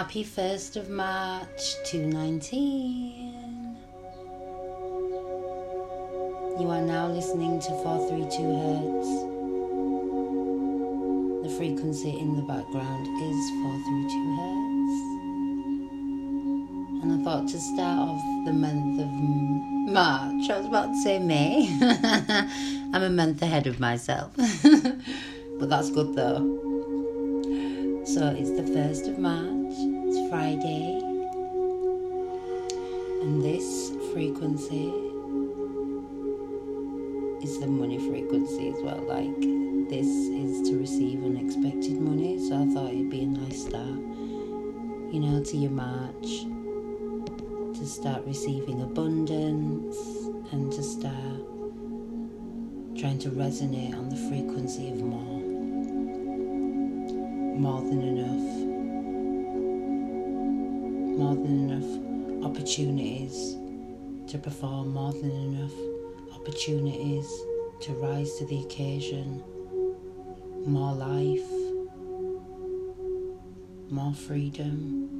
Happy 1st of March 2019. You are now listening to 432 Hertz. The frequency in the background is 432 Hertz. And I thought to start off the month of March, I was about to say May. I'm a month ahead of myself. but that's good though. So it's the 1st of March. Friday, and this frequency is the money frequency as well. Like, this is to receive unexpected money, so I thought it'd be a nice start, you know, to your March to start receiving abundance and to start trying to resonate on the frequency of more. More than enough more than enough opportunities to perform, more than enough opportunities to rise to the occasion, more life, more freedom,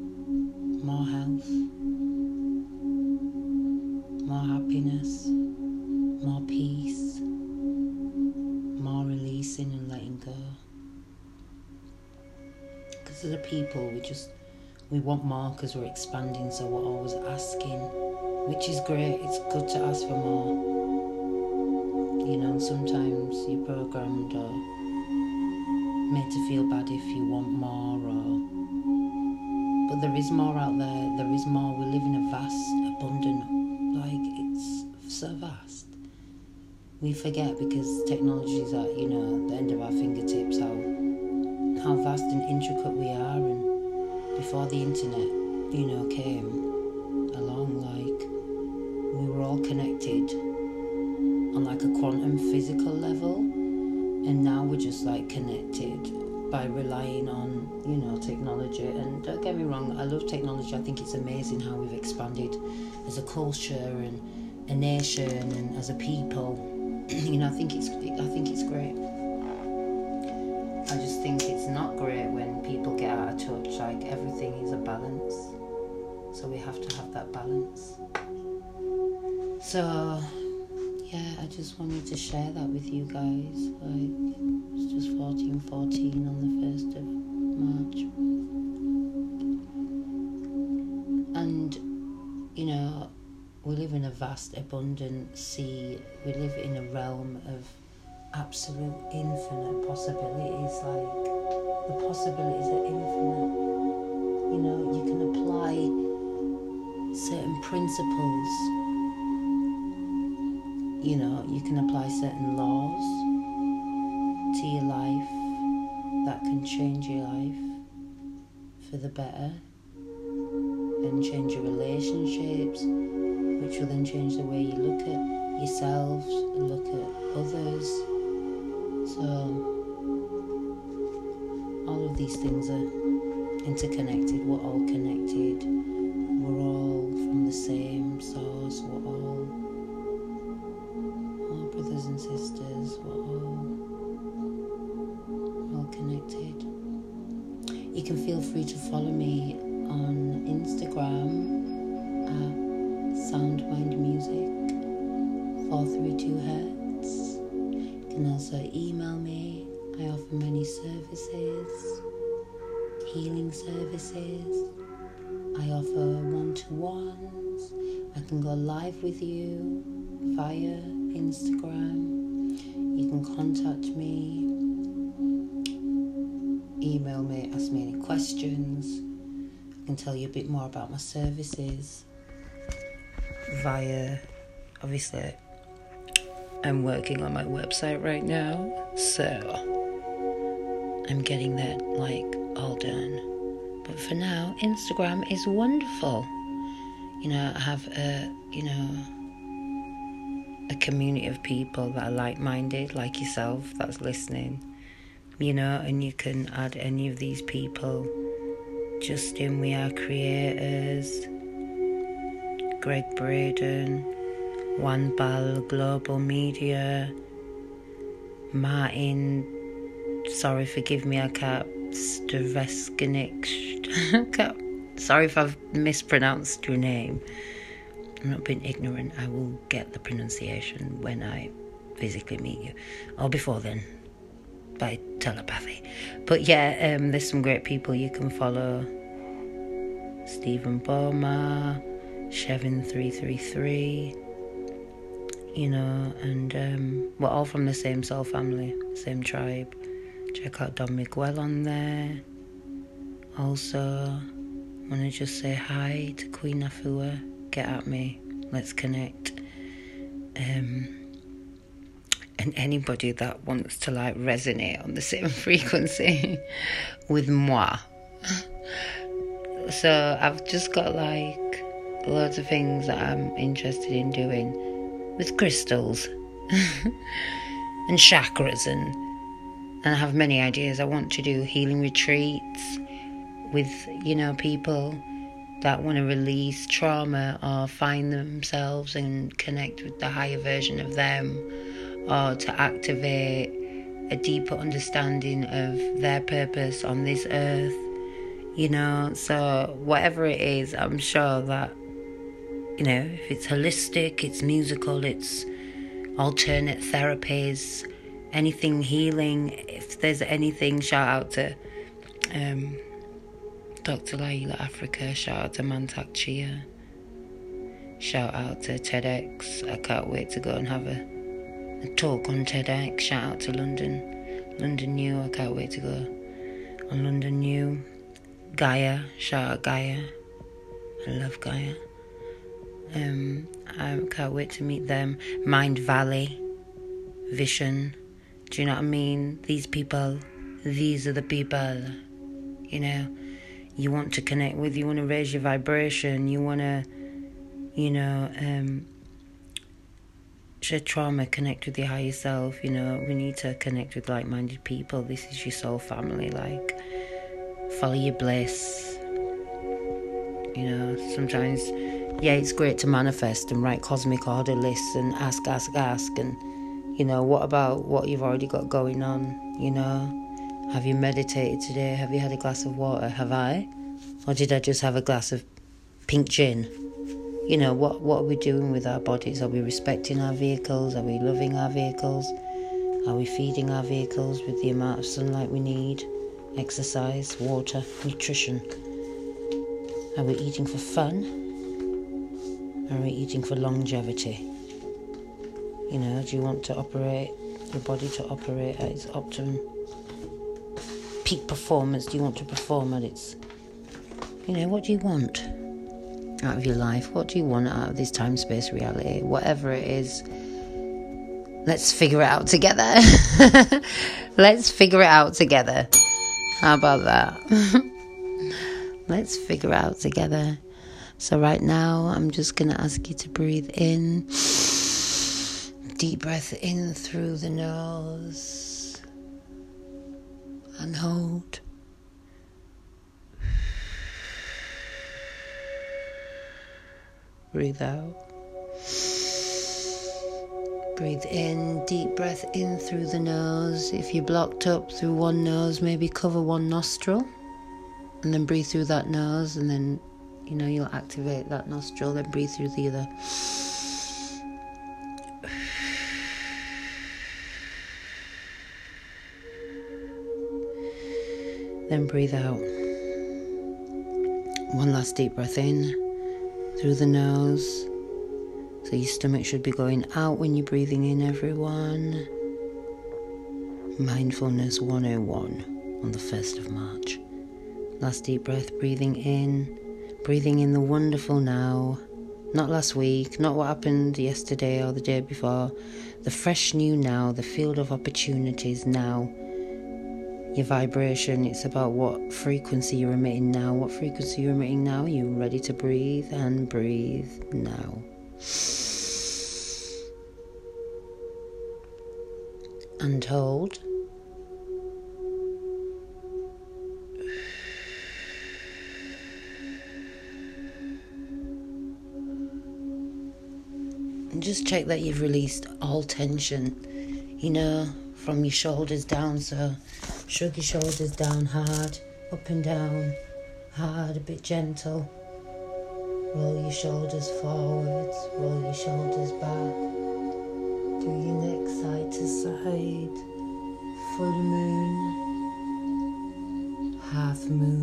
more health, more happiness, more peace, more releasing and letting go. Because as a people, we just we want more because we're expanding, so we're always asking, which is great. It's good to ask for more. You know, sometimes you're programmed or made to feel bad if you want more, or but there is more out there. There is more. We live in a vast, abundant, like it's so vast. We forget because technology is at you know the end of our fingertips how how vast and intricate we are and before the internet, you know, came along, like we were all connected on like a quantum physical level, and now we're just like connected by relying on you know technology. And don't get me wrong, I love technology. I think it's amazing how we've expanded as a culture and a nation and as a people. you know, I think it's I think it's great. I just think it's not great when people get out of touch. Like everything is a balance. So we have to have that balance. So yeah, I just wanted to share that with you guys. Like it's just 1414 on the 1st of March. And you know, we live in a vast, abundant sea. We live in a realm of absolute infinite possibilities. Like the possibilities are infinite. You know, you can apply certain principles. You know, you can apply certain laws to your life that can change your life for the better and change your relationships, which will then change the way you look at yourselves, look at others. So, all of these things are interconnected, we're all connected, we're all from the same source, we're all, all brothers and sisters, we're all, all connected. You can feel free to follow me on Instagram at Soundmind Music 432 Hertz. Can also email me. I offer many services, healing services. I offer one to ones. I can go live with you via Instagram. You can contact me, email me, ask me any questions. I can tell you a bit more about my services via, obviously, I'm working on my website right now, so I'm getting that like all done. But for now, Instagram is wonderful. You know, I have a, you know, a community of people that are like minded, like yourself, that's listening. You know, and you can add any of these people. Justin, we are creators. Gregg Braden, Juan Bal Global Media, Martin, sorry, forgive me, I can't, Staveskinix, can't Sorry if I've mispronounced your name. I'm not being ignorant. I will get the pronunciation when I physically meet you, or before then, by telepathy. But yeah, um, there's some great people you can follow. Stephen Boma, Chevin333, you know, and um, we're all from the same soul family, same tribe. Check out Don Miguel on there. Also, want to just say hi to Queen Afua. Get at me. Let's connect. Um, and anybody that wants to like resonate on the same frequency with moi. So I've just got like loads of things that I'm interested in doing with crystals and chakras and and I have many ideas. I want to do healing retreats with, you know, people that want to release trauma or find themselves and connect with the higher version of them or to activate a deeper understanding of their purpose on this earth you know so whatever it is i'm sure that you know if it's holistic it's musical it's alternate therapies anything healing if there's anything shout out to um, dr llaila afrika shout out to mantak chia shout out to tedx i can't wait to go and have a, a talk on tedx shout out to london london new i can't wait to go on london new Gaia, shout out Gaia. I love Gaia. Um, I can't wait to meet them. Mindvalley, Vision. Do you know what I mean? These people, these are the people. You know, you want to connect with, you want to raise your vibration, you want to, you know, um, shed trauma, connect with your higher self. You know, we need to connect with like minded people. This is your soul family. Like, follow your bliss. You know, sometimes, yeah, it's great to manifest and write cosmic order lists and ask, ask, ask. And, you know, what about what you've already got going on? You know, have you meditated today? Have you had a glass of water? Have I? Or did I just have a glass of pink gin? You know, what, what are we doing with our bodies? Are we respecting our vehicles? Are we loving our vehicles? Are we feeding our vehicles with the amount of sunlight we need? exercise, water, nutrition. Are we eating for fun? Are we eating for longevity? You know, do you want to operate your body to operate at its optimum peak performance? Do you want to perform at its, you know, what do you want out of your life? What do you want out of this time space reality? Whatever it is, let's figure it out together. let's figure it out together. How about that? Let's figure it out together. So, right now, I'm just going to ask you to breathe in. Deep breath in through the nose and hold. Breathe out. Breathe in, deep breath in through the nose. If you're blocked up through one nose, maybe cover one nostril and then breathe through that nose, and then you know you'll activate that nostril, then breathe through the other. Then breathe out. One last deep breath in through the nose so your stomach should be going out when you're breathing in, everyone. Mindfulness 101 on the 1st of March. Last deep breath, breathing in, breathing in the wonderful now. Not last week, not what happened yesterday or the day before. The fresh new now, the field of opportunities now. Your vibration, it's about what frequency you're emitting now. What frequency you're emitting now? Are you ready to breathe and breathe now? and hold. And just check that you've released all tension, you know, from your shoulders down. So, shrug your shoulders down hard, up and down, hard, a bit gentle. Roll your shoulders forwards, roll your shoulders back. Do your neck side to side. Full moon, half moon,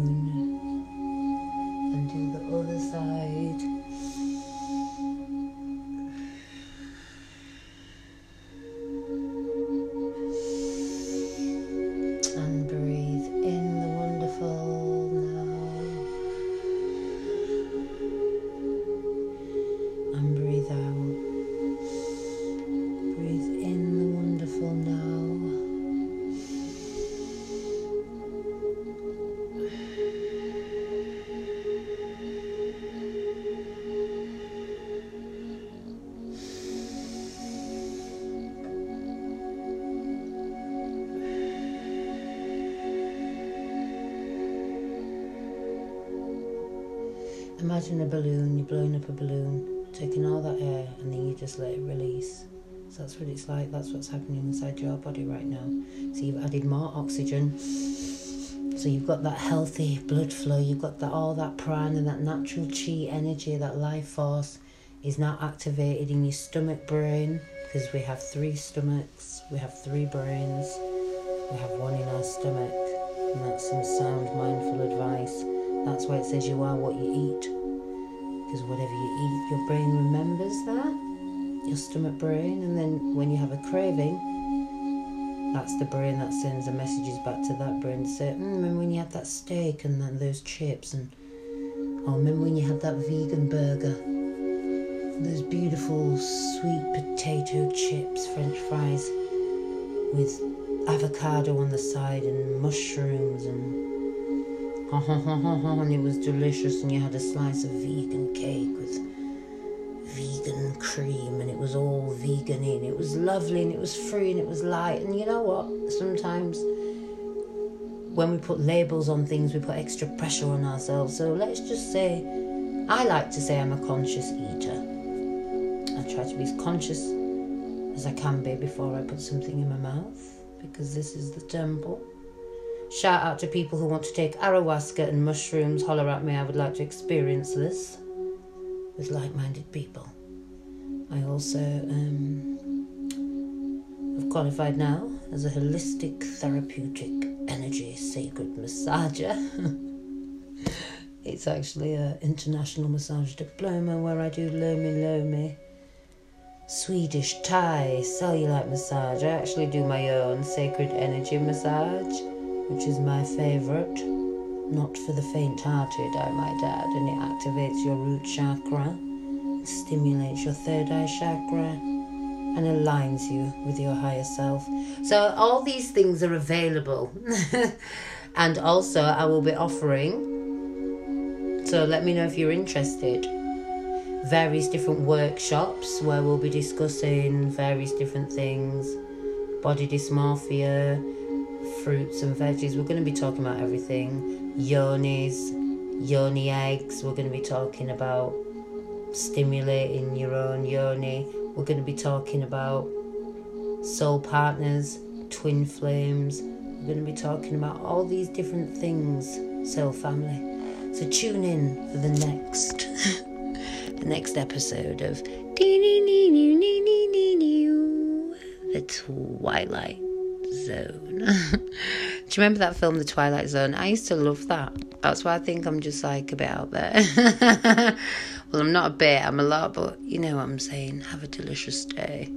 Imagine a balloon, you're blowing up a balloon, taking all that air, and then you just let it release. So that's what it's like, that's what's happening inside your body right now. So you've added more oxygen. So you've got that healthy blood flow, you've got that all that prana, and that natural chi energy, that life force is now activated in your stomach brain because we have three stomachs, we have three brains, we have one in our stomach, and that's some sound mindful advice. That's why it says you are what you eat. Because whatever you eat, your brain remembers that, your stomach brain, and then when you have a craving, that's the brain that sends the messages back to that brain to say, mm, remember when you had that steak and then those chips, and oh, remember when you had that vegan burger, those beautiful sweet potato chips, French fries with avocado on the side and mushrooms and and it was delicious and you had a slice of vegan cake with vegan cream and it was all vegan in it was lovely and it was free and it was light. And you know what? Sometimes when we put labels on things we put extra pressure on ourselves. So let's just say i like to say i'm a conscious eater. I try to be as conscious as i can be before i put something in my mouth because this is the temple Shout out to people who want to take ayahuasca and mushrooms. Holler at me, I would like to experience this with like minded people. I also um, have qualified now as a holistic therapeutic energy sacred massager. it's actually an international massage diploma where I do Lomi Lomi. Swedish Thai cellulite massage. I actually do my own sacred energy massage which is my favourite. Not for the faint hearted, I oh might add, and it activates your root chakra, stimulates your third eye chakra, and aligns you with your higher self. So, all these things are available. and also, I will be offering, so let me know if you're interested, various different workshops where we'll be discussing various different things body dysmorphia fruits and veggies. We're going to be talking about everything yonis, yoni eggs. We're going to be talking about stimulating your own yoni. We're going to be talking about soul partners, twin flames. We're going to be talking about all these different things, soul family. So tune in for the next the next episode of the Twilight Zone. Do you remember that film, The Twilight Zone? I used to love that. That's why I think I'm just like a bit out there. well, I'm not a bit, I'm a lot, but you know what I'm saying. Have a delicious day.